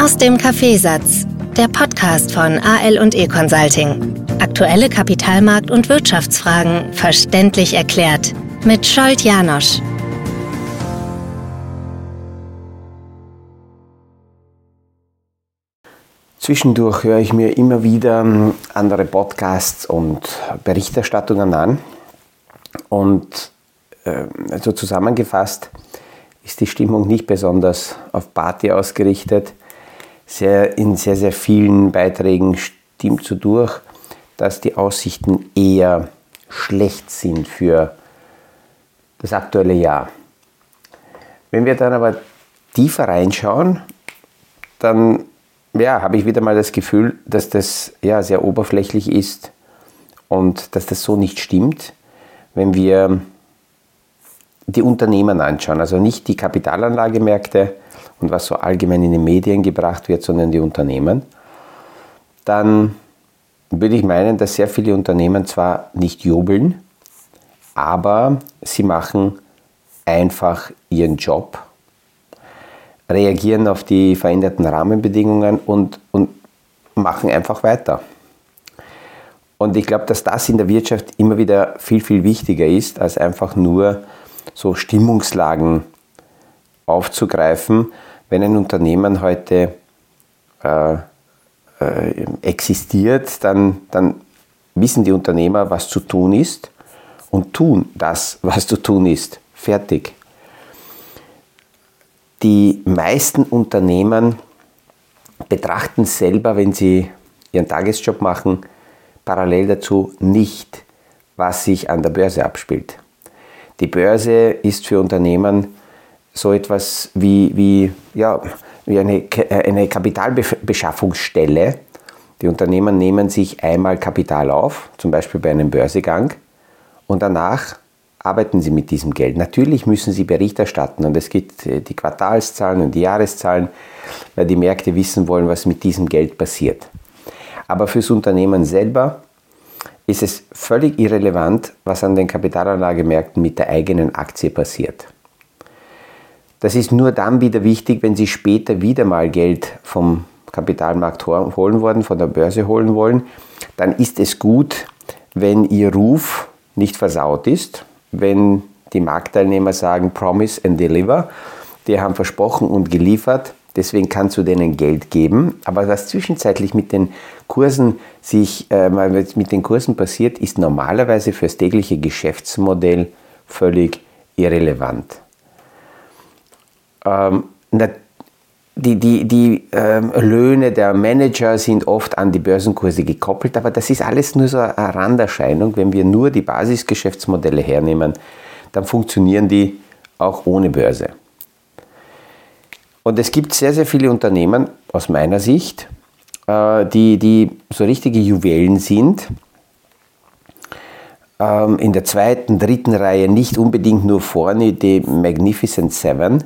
Aus dem Kaffeesatz, der Podcast von AL und E Consulting. Aktuelle Kapitalmarkt- und Wirtschaftsfragen verständlich erklärt mit Scholt Janosch. Zwischendurch höre ich mir immer wieder ähm, andere Podcasts und Berichterstattungen an. Und äh, also zusammengefasst ist die Stimmung nicht besonders auf Party ausgerichtet. Sehr, in sehr, sehr vielen Beiträgen stimmt so durch, dass die Aussichten eher schlecht sind für das aktuelle Jahr. Wenn wir dann aber tiefer reinschauen, dann ja, habe ich wieder mal das Gefühl, dass das ja, sehr oberflächlich ist und dass das so nicht stimmt, wenn wir die Unternehmen anschauen, also nicht die Kapitalanlagemärkte und was so allgemein in den Medien gebracht wird, sondern die Unternehmen, dann würde ich meinen, dass sehr viele Unternehmen zwar nicht jubeln, aber sie machen einfach ihren Job reagieren auf die veränderten Rahmenbedingungen und, und machen einfach weiter. Und ich glaube, dass das in der Wirtschaft immer wieder viel, viel wichtiger ist, als einfach nur so Stimmungslagen aufzugreifen. Wenn ein Unternehmen heute äh, äh, existiert, dann, dann wissen die Unternehmer, was zu tun ist und tun das, was zu tun ist. Fertig die meisten Unternehmen betrachten selber, wenn sie ihren Tagesjob machen, parallel dazu nicht, was sich an der Börse abspielt. Die Börse ist für Unternehmen so etwas wie, wie, ja, wie eine, eine Kapitalbeschaffungsstelle. Die Unternehmen nehmen sich einmal Kapital auf, zum Beispiel bei einem Börsegang, und danach arbeiten Sie mit diesem Geld? Natürlich müssen Sie Bericht erstatten und es gibt äh, die Quartalszahlen und die Jahreszahlen, weil die Märkte wissen wollen, was mit diesem Geld passiert. Aber fürs Unternehmen selber ist es völlig irrelevant, was an den Kapitalanlagemärkten mit der eigenen Aktie passiert. Das ist nur dann wieder wichtig, wenn Sie später wieder mal Geld vom Kapitalmarkt holen wollen, von der Börse holen wollen. Dann ist es gut, wenn Ihr Ruf nicht versaut ist, wenn die Marktteilnehmer sagen Promise and Deliver, die haben versprochen und geliefert, deswegen kannst du denen Geld geben. Aber was zwischenzeitlich mit den Kursen sich äh, mit den Kursen passiert, ist normalerweise fürs tägliche Geschäftsmodell völlig irrelevant. Ähm, die, die, die ähm, Löhne der Manager sind oft an die Börsenkurse gekoppelt, aber das ist alles nur so eine Randerscheinung. Wenn wir nur die Basisgeschäftsmodelle hernehmen, dann funktionieren die auch ohne Börse. Und es gibt sehr, sehr viele Unternehmen aus meiner Sicht, äh, die, die so richtige Juwelen sind. Ähm, in der zweiten, dritten Reihe nicht unbedingt nur vorne die Magnificent Seven,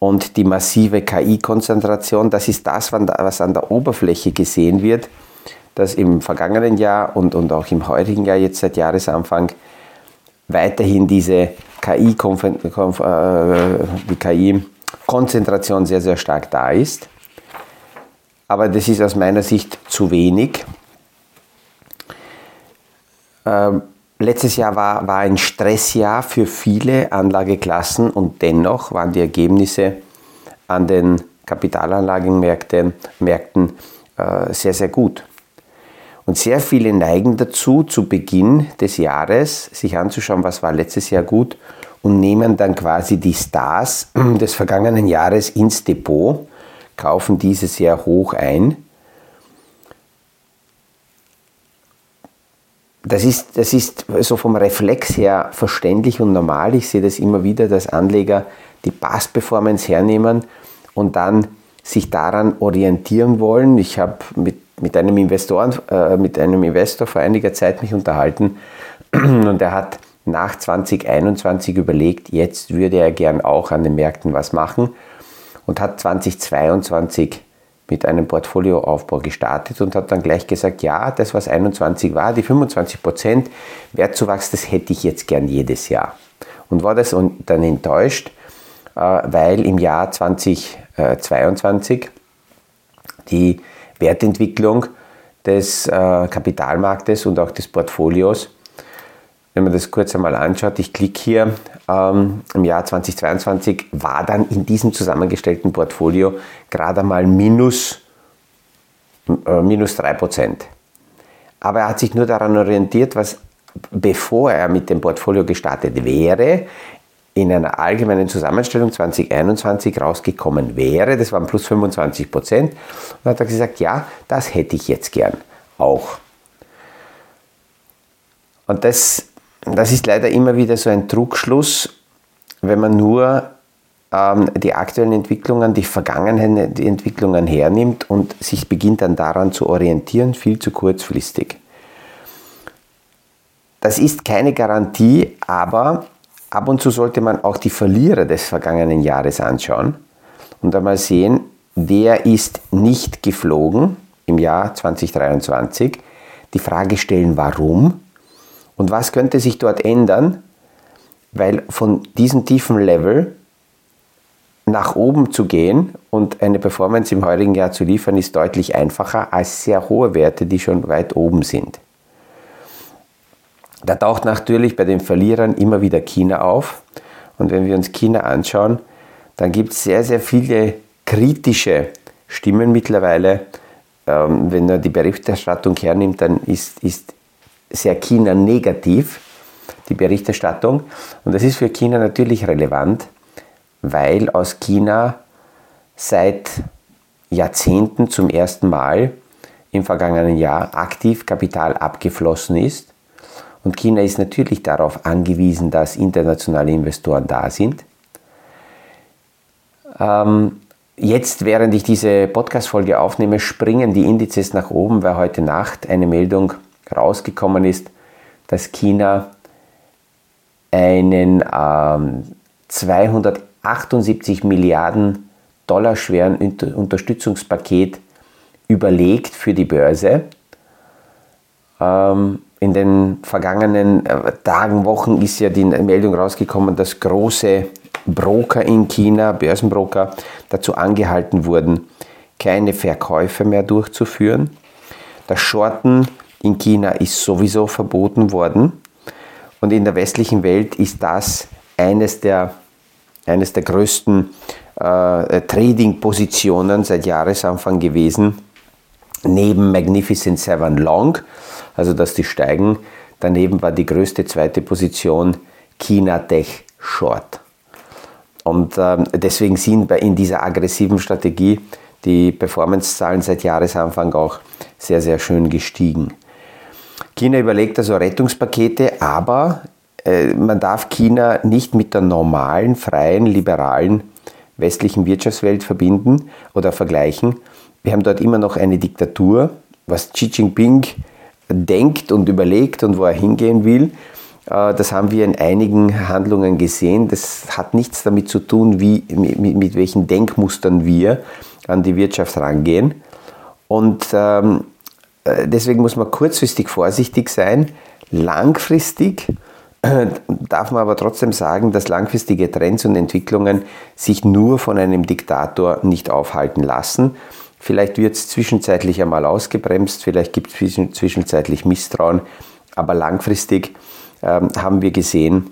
und die massive KI-Konzentration, das ist das, was an der Oberfläche gesehen wird, dass im vergangenen Jahr und, und auch im heutigen Jahr, jetzt seit Jahresanfang, weiterhin diese KI-Konzentration äh, sehr, sehr stark da ist. Aber das ist aus meiner Sicht zu wenig. Ähm, Letztes Jahr war, war ein Stressjahr für viele Anlageklassen und dennoch waren die Ergebnisse an den Kapitalanlagenmärkten Märkten, äh, sehr, sehr gut. Und sehr viele neigen dazu, zu Beginn des Jahres sich anzuschauen, was war letztes Jahr gut und nehmen dann quasi die Stars des vergangenen Jahres ins Depot, kaufen diese sehr hoch ein das ist, das ist so vom Reflex her verständlich und normal. Ich sehe das immer wieder, dass Anleger die Pass-Performance hernehmen und dann sich daran orientieren wollen. Ich habe mit, mit, einem Investoren, äh, mit einem Investor vor einiger Zeit mich unterhalten und er hat nach 2021 überlegt, jetzt würde er gern auch an den Märkten was machen und hat 2022 mit einem Portfolioaufbau gestartet und hat dann gleich gesagt, ja, das was 21 war, die 25 Prozent Wertzuwachs, das hätte ich jetzt gern jedes Jahr. Und war das dann enttäuscht, weil im Jahr 2022 die Wertentwicklung des Kapitalmarktes und auch des Portfolios wenn man das kurz einmal anschaut, ich klicke hier, ähm, im Jahr 2022 war dann in diesem zusammengestellten Portfolio gerade einmal minus, äh, minus 3%. Aber er hat sich nur daran orientiert, was bevor er mit dem Portfolio gestartet wäre, in einer allgemeinen Zusammenstellung 2021 rausgekommen wäre. Das waren plus 25 Prozent. Und hat er gesagt, ja, das hätte ich jetzt gern auch. Und das das ist leider immer wieder so ein Trugschluss, wenn man nur ähm, die aktuellen Entwicklungen, die vergangenen Entwicklungen hernimmt und sich beginnt dann daran zu orientieren, viel zu kurzfristig. Das ist keine Garantie, aber ab und zu sollte man auch die Verlierer des vergangenen Jahres anschauen und einmal sehen, wer ist nicht geflogen im Jahr 2023. Die Frage stellen, warum und was könnte sich dort ändern? Weil von diesem tiefen Level nach oben zu gehen und eine Performance im heurigen Jahr zu liefern, ist deutlich einfacher als sehr hohe Werte, die schon weit oben sind. Da taucht natürlich bei den Verlierern immer wieder China auf. Und wenn wir uns China anschauen, dann gibt es sehr, sehr viele kritische Stimmen mittlerweile. Ähm, wenn man die Berichterstattung hernimmt, dann ist, ist sehr China negativ, die Berichterstattung. Und das ist für China natürlich relevant, weil aus China seit Jahrzehnten zum ersten Mal im vergangenen Jahr aktiv Kapital abgeflossen ist. Und China ist natürlich darauf angewiesen, dass internationale Investoren da sind. Ähm, jetzt, während ich diese Podcast-Folge aufnehme, springen die Indizes nach oben, weil heute Nacht eine Meldung rausgekommen ist, dass China einen ähm, 278 Milliarden Dollar schweren Unterstützungspaket überlegt für die Börse. Ähm, in den vergangenen äh, Tagen, Wochen ist ja die Meldung rausgekommen, dass große Broker in China, Börsenbroker, dazu angehalten wurden, keine Verkäufe mehr durchzuführen. Das Shorten in China ist sowieso verboten worden. Und in der westlichen Welt ist das eines der, eines der größten äh, Trading-Positionen seit Jahresanfang gewesen, neben Magnificent Seven Long, also dass die steigen. Daneben war die größte zweite Position China Tech Short. Und ähm, deswegen sind bei in dieser aggressiven Strategie die Performance-Zahlen seit Jahresanfang auch sehr, sehr schön gestiegen. China überlegt also Rettungspakete, aber äh, man darf China nicht mit der normalen, freien, liberalen westlichen Wirtschaftswelt verbinden oder vergleichen. Wir haben dort immer noch eine Diktatur, was Xi Jinping denkt und überlegt und wo er hingehen will. Äh, das haben wir in einigen Handlungen gesehen. Das hat nichts damit zu tun, wie, mit, mit welchen Denkmustern wir an die Wirtschaft rangehen. Und ähm, äh, deswegen muss man kurzfristig vorsichtig sein. Langfristig äh, darf man aber trotzdem sagen, dass langfristige Trends und Entwicklungen sich nur von einem Diktator nicht aufhalten lassen. Vielleicht wird es zwischenzeitlich einmal ausgebremst, vielleicht gibt es zwischenzeitlich Misstrauen, aber langfristig ähm, haben wir gesehen,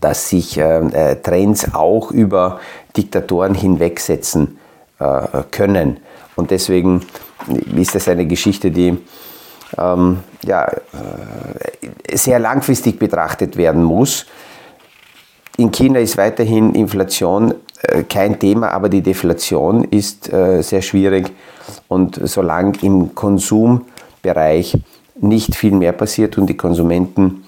dass sich äh, äh, Trends auch über Diktatoren hinwegsetzen äh, können. Und deswegen ist das eine Geschichte, die ähm, ja, äh, sehr langfristig betrachtet werden muss. In China ist weiterhin Inflation äh, kein Thema, aber die Deflation ist äh, sehr schwierig. Und solange im Konsumbereich nicht viel mehr passiert und die Konsumenten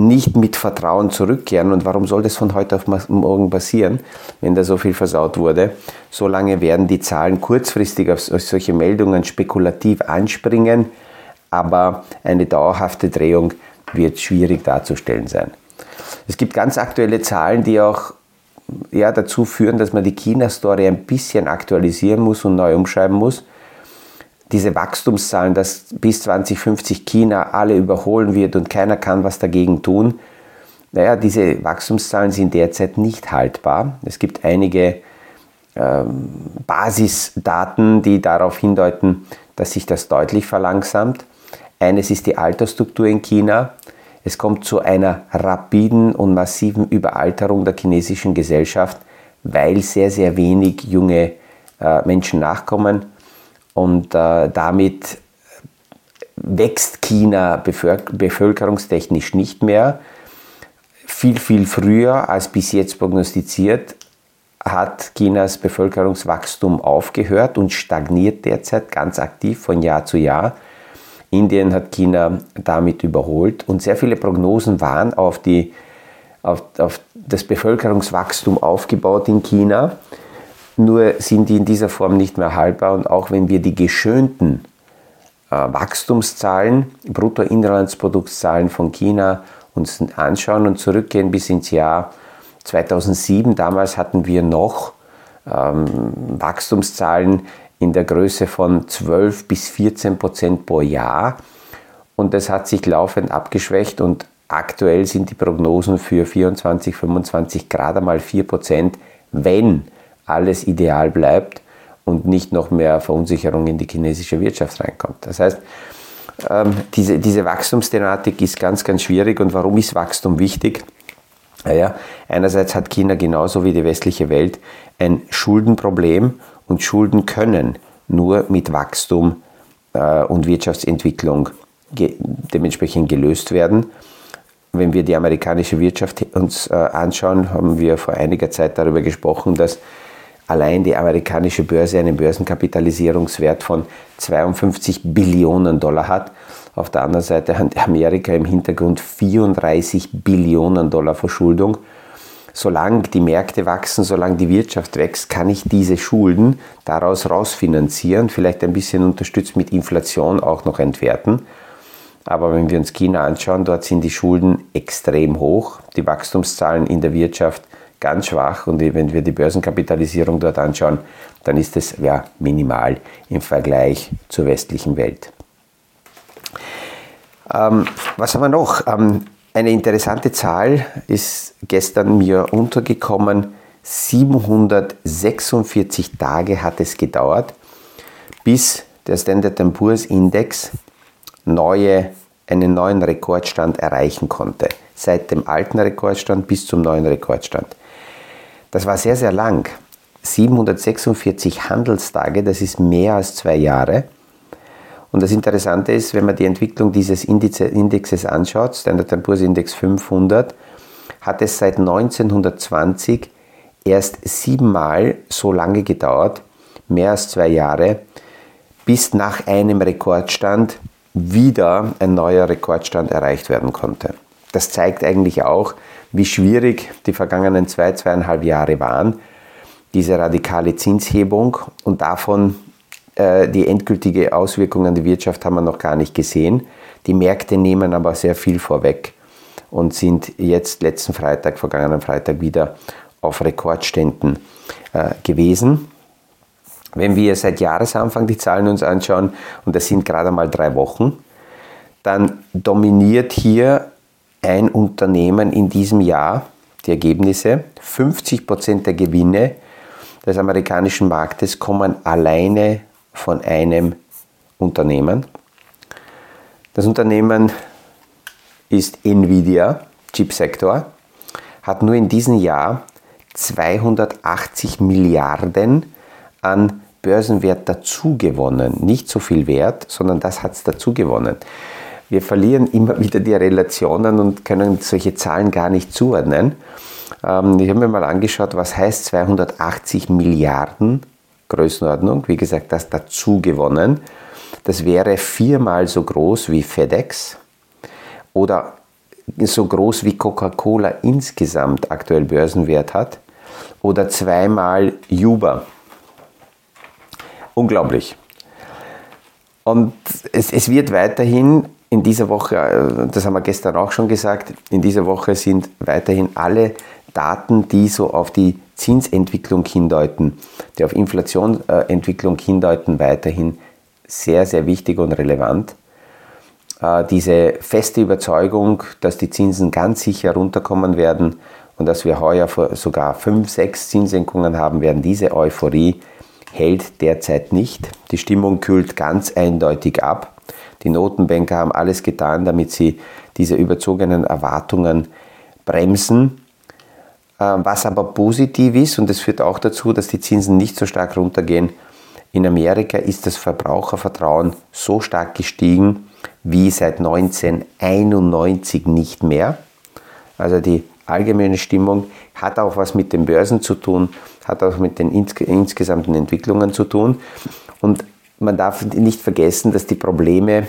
nicht mit Vertrauen zurückkehren. Und warum soll das von heute auf morgen passieren, wenn da so viel versaut wurde? Solange werden die Zahlen kurzfristig auf solche Meldungen spekulativ anspringen, aber eine dauerhafte Drehung wird schwierig darzustellen sein. Es gibt ganz aktuelle Zahlen, die auch ja, dazu führen, dass man die China-Story ein bisschen aktualisieren muss und neu umschreiben muss diese Wachstumszahlen, dass bis 2050 China alle überholen wird und keiner kann was dagegen tun, naja, diese Wachstumszahlen sind derzeit nicht haltbar. Es gibt einige ähm, Basisdaten, die darauf hindeuten, dass sich das deutlich verlangsamt. Eines ist die Altersstruktur in China. Es kommt zu einer rapiden und massiven Überalterung der chinesischen Gesellschaft, weil sehr, sehr wenig junge äh, Menschen nachkommen. Und äh, damit wächst China bevölkerungstechnisch nicht mehr. Viel, viel früher als bis jetzt prognostiziert hat Chinas Bevölkerungswachstum aufgehört und stagniert derzeit ganz aktiv von Jahr zu Jahr. Indien hat China damit überholt und sehr viele Prognosen waren auf, die, auf, auf das Bevölkerungswachstum aufgebaut in China. Nur sind die in dieser Form nicht mehr haltbar und auch wenn wir die geschönten äh, Wachstumszahlen, Bruttoinlandsproduktzahlen von China uns anschauen und zurückgehen bis ins Jahr 2007, damals hatten wir noch ähm, Wachstumszahlen in der Größe von 12 bis 14 Prozent pro Jahr. Und das hat sich laufend abgeschwächt und aktuell sind die Prognosen für 24, 25 gerade mal 4 Prozent, wenn alles ideal bleibt und nicht noch mehr Verunsicherung in die chinesische Wirtschaft reinkommt. Das heißt, ähm, diese, diese Wachstumsthematik ist ganz, ganz schwierig. Und warum ist Wachstum wichtig? Naja, einerseits hat China genauso wie die westliche Welt ein Schuldenproblem und Schulden können nur mit Wachstum äh, und Wirtschaftsentwicklung dementsprechend gelöst werden. Wenn wir die amerikanische Wirtschaft uns äh, anschauen, haben wir vor einiger Zeit darüber gesprochen, dass allein die amerikanische Börse einen Börsenkapitalisierungswert von 52 Billionen Dollar hat. Auf der anderen Seite hat Amerika im Hintergrund 34 Billionen Dollar Verschuldung. Solange die Märkte wachsen, solange die Wirtschaft wächst, kann ich diese Schulden daraus rausfinanzieren, vielleicht ein bisschen unterstützt mit Inflation auch noch entwerten. Aber wenn wir uns China anschauen, dort sind die Schulden extrem hoch, die Wachstumszahlen in der Wirtschaft ganz schwach und wenn wir die Börsenkapitalisierung dort anschauen, dann ist es ja minimal im Vergleich zur westlichen Welt. Ähm, was haben wir noch? Ähm, eine interessante Zahl ist gestern mir untergekommen. 746 Tage hat es gedauert, bis der Standard Poor's Index neue, einen neuen Rekordstand erreichen konnte. Seit dem alten Rekordstand bis zum neuen Rekordstand. Das war sehr, sehr lang. 746 Handelstage, das ist mehr als zwei Jahre. Und das Interessante ist, wenn man die Entwicklung dieses Indexes anschaut, Standard Poor's Index 500, hat es seit 1920 erst siebenmal so lange gedauert, mehr als zwei Jahre, bis nach einem Rekordstand wieder ein neuer Rekordstand erreicht werden konnte. Das zeigt eigentlich auch, wie schwierig die vergangenen zwei, zweieinhalb Jahre waren, diese radikale Zinshebung und davon äh, die endgültige Auswirkung an die Wirtschaft haben wir noch gar nicht gesehen. Die Märkte nehmen aber sehr viel vorweg und sind jetzt letzten Freitag, vergangenen Freitag wieder auf Rekordständen äh, gewesen. Wenn wir seit Jahresanfang die Zahlen uns anschauen, und das sind gerade mal drei Wochen, dann dominiert hier ein Unternehmen in diesem Jahr die Ergebnisse. 50 Prozent der Gewinne des amerikanischen Marktes kommen alleine von einem Unternehmen. Das Unternehmen ist Nvidia, Chipsektor, hat nur in diesem Jahr 280 Milliarden an Börsenwert dazugewonnen. Nicht so viel Wert, sondern das hat es dazugewonnen. Wir verlieren immer wieder die Relationen und können solche Zahlen gar nicht zuordnen. Ähm, ich habe mir mal angeschaut, was heißt 280 Milliarden Größenordnung. Wie gesagt, das dazu gewonnen. Das wäre viermal so groß wie FedEx oder so groß wie Coca-Cola insgesamt aktuell Börsenwert hat oder zweimal Uber. Unglaublich. Und es, es wird weiterhin in dieser Woche, äh, das haben wir gestern auch schon gesagt, in dieser Woche sind weiterhin alle Daten, die so auf die Zinsentwicklung hindeuten, die auf Inflationsentwicklung hindeuten, weiterhin sehr, sehr wichtig und relevant. äh, diese feste Überzeugung, dass die Zinsen ganz sicher runterkommen werden und dass wir heuer sogar fünf, sechs Zinssenkungen haben werden, diese Euphorie hält derzeit nicht. Die Stimmung kühlt ganz eindeutig ab. Die Notenbanker haben alles getan, damit sie diese überzogenen Erwartungen bremsen. Ähm, was aber positiv ist, und das führt auch dazu, dass die Zinsen nicht so stark runtergehen, in Amerika ist das Verbrauchervertrauen so stark gestiegen wie seit 1991 nicht mehr. Also die allgemeine Stimmung hat auch was mit den Börsen zu tun, hat auch mit den insgesamten Entwicklungen zu tun. Und man darf nicht vergessen, dass die Probleme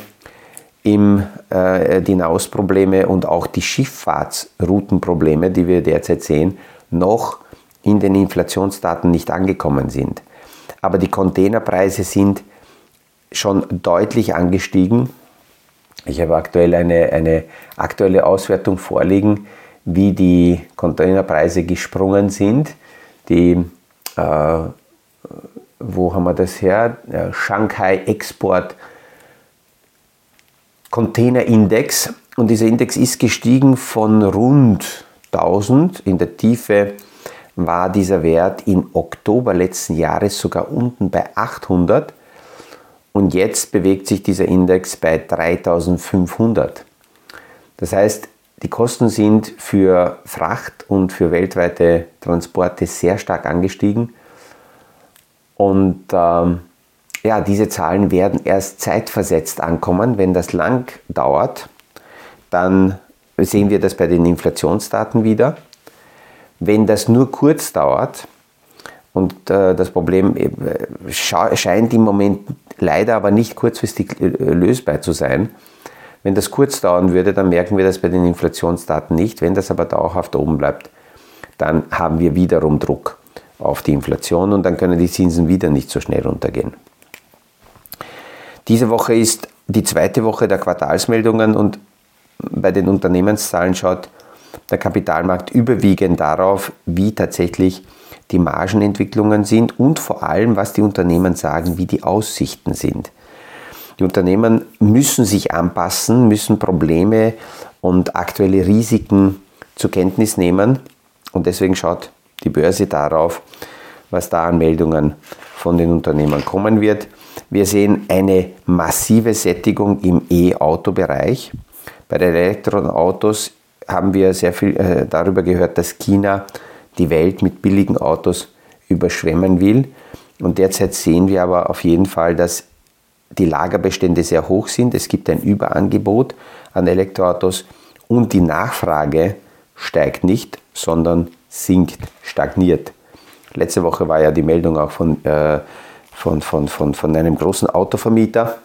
im, äh, die Nausprobleme und auch die Schifffahrtsroutenprobleme, die wir derzeit sehen, noch in den Inflationsdaten nicht angekommen sind. Aber die Containerpreise sind schon deutlich angestiegen. Ich habe aktuell eine, eine aktuelle Auswertung vorliegen, wie die Containerpreise gesprungen sind. Die, äh, wo haben wir das her? Shanghai Export Container Index. Und dieser Index ist gestiegen von rund 1000 in der Tiefe war dieser Wert im Oktober letzten Jahres sogar unten bei 800 und jetzt bewegt sich dieser Index bei 3500. Das heißt, die Kosten sind für Fracht und für weltweite Transporte sehr stark angestiegen. Und ähm, ja, diese Zahlen werden erst zeitversetzt ankommen. Wenn das lang dauert, dann sehen wir das bei den Inflationsdaten wieder. Wenn das nur kurz dauert, und äh, das Problem äh, scheint im Moment leider aber nicht kurzfristig äh, lösbar zu sein, wenn das kurz dauern würde, dann merken wir das bei den Inflationsdaten nicht. Wenn das aber dauerhaft oben bleibt, dann haben wir wiederum Druck auf die Inflation und dann können die Zinsen wieder nicht so schnell runtergehen. Diese Woche ist die zweite Woche der Quartalsmeldungen und bei den Unternehmenszahlen schaut der Kapitalmarkt überwiegend darauf, wie tatsächlich die Margenentwicklungen sind und vor allem, was die Unternehmen sagen, wie die Aussichten sind. Die Unternehmen müssen sich anpassen, müssen Probleme und aktuelle Risiken zur Kenntnis nehmen und deswegen schaut die Börse darauf, was da an Meldungen von den Unternehmen kommen wird. Wir sehen eine massive Sättigung im E-Auto-Bereich. Bei den Elektroautos haben wir sehr viel äh, darüber gehört, dass China die Welt mit billigen Autos überschwemmen will. Und derzeit sehen wir aber auf jeden Fall, dass die Lagerbestände sehr hoch sind. Es gibt ein Überangebot an Elektroautos und die Nachfrage steigt nicht, sondern sinkt, stagniert. Letzte Woche war ja die Meldung auch von, äh, von, von, von, von einem großen Autovermieter,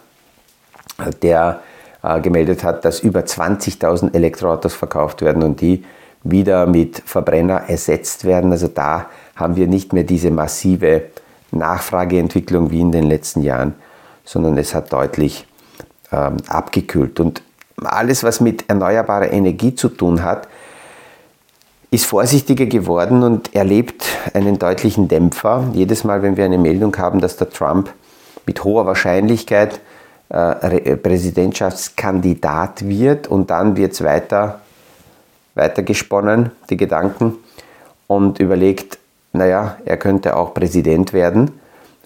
der äh, gemeldet hat, dass über 20.000 Elektroautos verkauft werden und die wieder mit Verbrenner ersetzt werden. Also da haben wir nicht mehr diese massive Nachfrageentwicklung wie in den letzten Jahren sondern es hat deutlich ähm, abgekühlt. Und alles, was mit erneuerbarer Energie zu tun hat, ist vorsichtiger geworden und erlebt einen deutlichen Dämpfer. Jedes Mal, wenn wir eine Meldung haben, dass der Trump mit hoher Wahrscheinlichkeit äh, Präsidentschaftskandidat wird und dann wird es weiter, weiter gesponnen, die Gedanken, und überlegt, naja, er könnte auch Präsident werden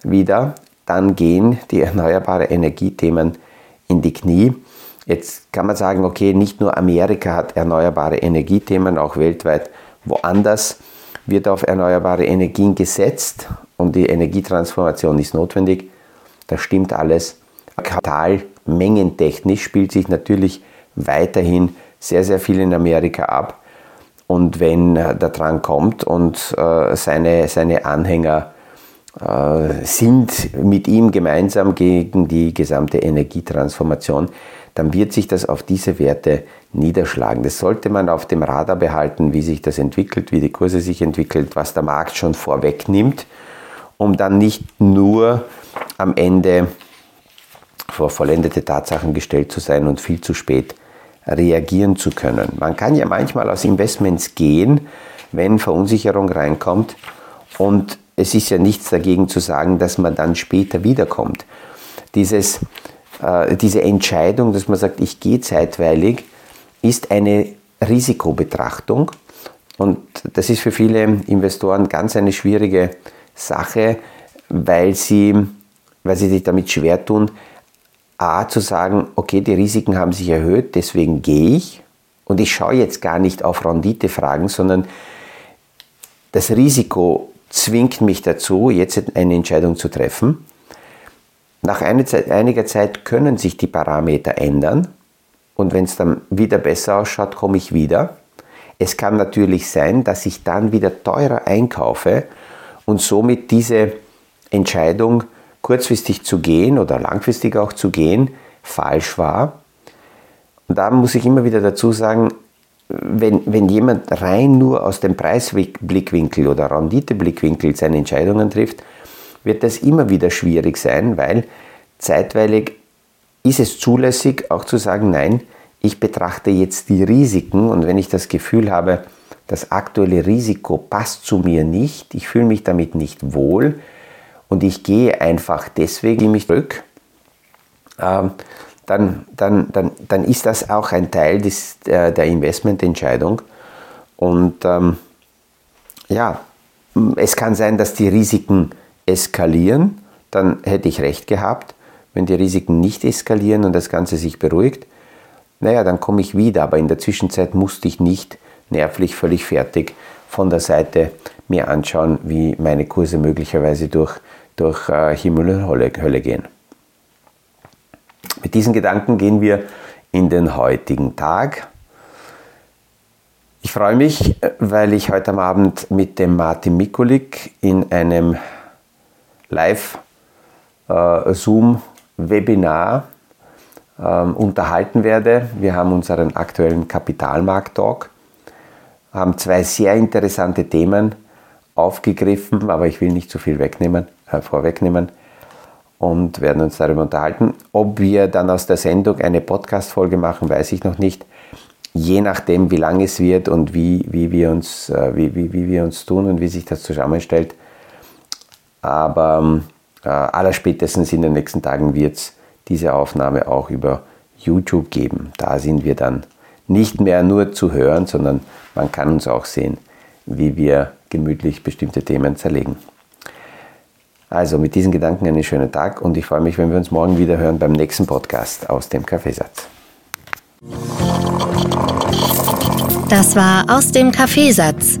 wieder dann gehen die erneuerbaren Energiethemen in die Knie. Jetzt kann man sagen, okay, nicht nur Amerika hat erneuerbare Energiethemen, auch weltweit woanders wird auf erneuerbare Energien gesetzt und die Energietransformation ist notwendig. Das stimmt alles. Kapitalmengentechnisch spielt sich natürlich weiterhin sehr, sehr viel in Amerika ab. Und wenn der Drang kommt und äh, seine, seine Anhänger äh, sind mit ihm gemeinsam gegen die gesamte Energietransformation, dann wird sich das auf diese Werte niederschlagen. Das sollte man auf dem Radar behalten, wie sich das entwickelt, wie die Kurse sich entwickelt, was der Markt schon vorwegnimmt, um dann nicht nur am Ende vor vollendete Tatsachen gestellt zu sein und viel zu spät reagieren zu können. Man kann ja manchmal aus Investments gehen, wenn Verunsicherung reinkommt und es ist ja nichts dagegen zu sagen, dass man dann später wiederkommt. Dieses diese Entscheidung, dass man sagt, ich gehe zeitweilig, ist eine Risikobetrachtung. Und das ist für viele Investoren ganz eine schwierige Sache, weil sie, weil sie sich damit schwer tun, A zu sagen, okay, die Risiken haben sich erhöht, deswegen gehe ich. Und ich schaue jetzt gar nicht auf Renditefragen, sondern das Risiko zwingt mich dazu, jetzt eine Entscheidung zu treffen. Nach einiger Zeit können sich die Parameter ändern und wenn es dann wieder besser ausschaut, komme ich wieder. Es kann natürlich sein, dass ich dann wieder teurer einkaufe und somit diese Entscheidung, kurzfristig zu gehen oder langfristig auch zu gehen, falsch war. Und da muss ich immer wieder dazu sagen, wenn, wenn jemand rein nur aus dem Preisblickwinkel oder Renditeblickwinkel seine Entscheidungen trifft, wird das immer wieder schwierig sein, weil zeitweilig ist es zulässig auch zu sagen, nein, ich betrachte jetzt die Risiken und wenn ich das Gefühl habe, das aktuelle Risiko passt zu mir nicht, ich fühle mich damit nicht wohl und ich gehe einfach deswegen mich zurück, ähm, dann, dann, dann, dann ist das auch ein Teil des, der, Investmententscheidung. Und ähm, ja, es kann sein, dass die Risiken eskalieren, dann hätte ich recht gehabt. Wenn die Risiken nicht eskalieren und das Ganze sich beruhigt, naja, dann komme ich wieder. Aber in der Zwischenzeit musste ich nicht nervlich völlig fertig von der Seite mir anschauen, wie meine Kurse möglicherweise durch, durch äh, Himmel und Hölle, Hölle gehen. Mit diesen Gedanken gehen wir in den heutigen Tag. Ich freue mich, weil ich heute am Abend mit dem Martin Mikulik in einem Live-Zoom-Webinar äh, äh, unterhalten werde. Wir haben unseren aktuellen Kapitalmarkt-Talk, haben zwei sehr interessante Themen aufgegriffen, aber ich will nicht zu viel wegnehmen, äh, vorwegnehmen und werden uns darüber unterhalten. Ob wir dann aus der Sendung eine Podcast-Folge machen, weiß ich noch nicht. Je nachdem, wie lang es wird und wie, wie, wir uns, äh, wie, wie, wie wir uns tun und wie sich das zusammenstellt. Aber äh, allerspätestens in den nächsten Tagen wird es diese Aufnahme auch über YouTube geben. Da sind wir dann nicht mehr nur zu hören, sondern man kann uns auch sehen, wie wir gemütlich bestimmte Themen zerlegen. Also mit diesen Gedanken einen schönen Tag und ich freue mich, wenn wir uns morgen wieder hören beim nächsten Podcast aus dem Kaffeesatz. Das war aus dem Kaffeesatz,